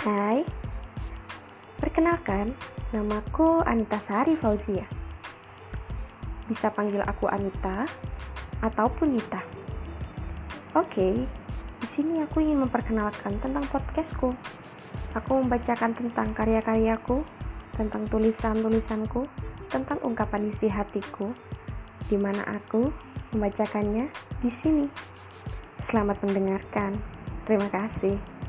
Hai, perkenalkan, namaku Anita Sari Fauzia. Bisa panggil aku Anita ataupun Nita. Oke, di sini aku ingin memperkenalkan tentang podcastku. Aku membacakan tentang karya-karyaku, tentang tulisan-tulisanku, tentang ungkapan isi hatiku, di mana aku membacakannya di sini. Selamat mendengarkan. Terima kasih.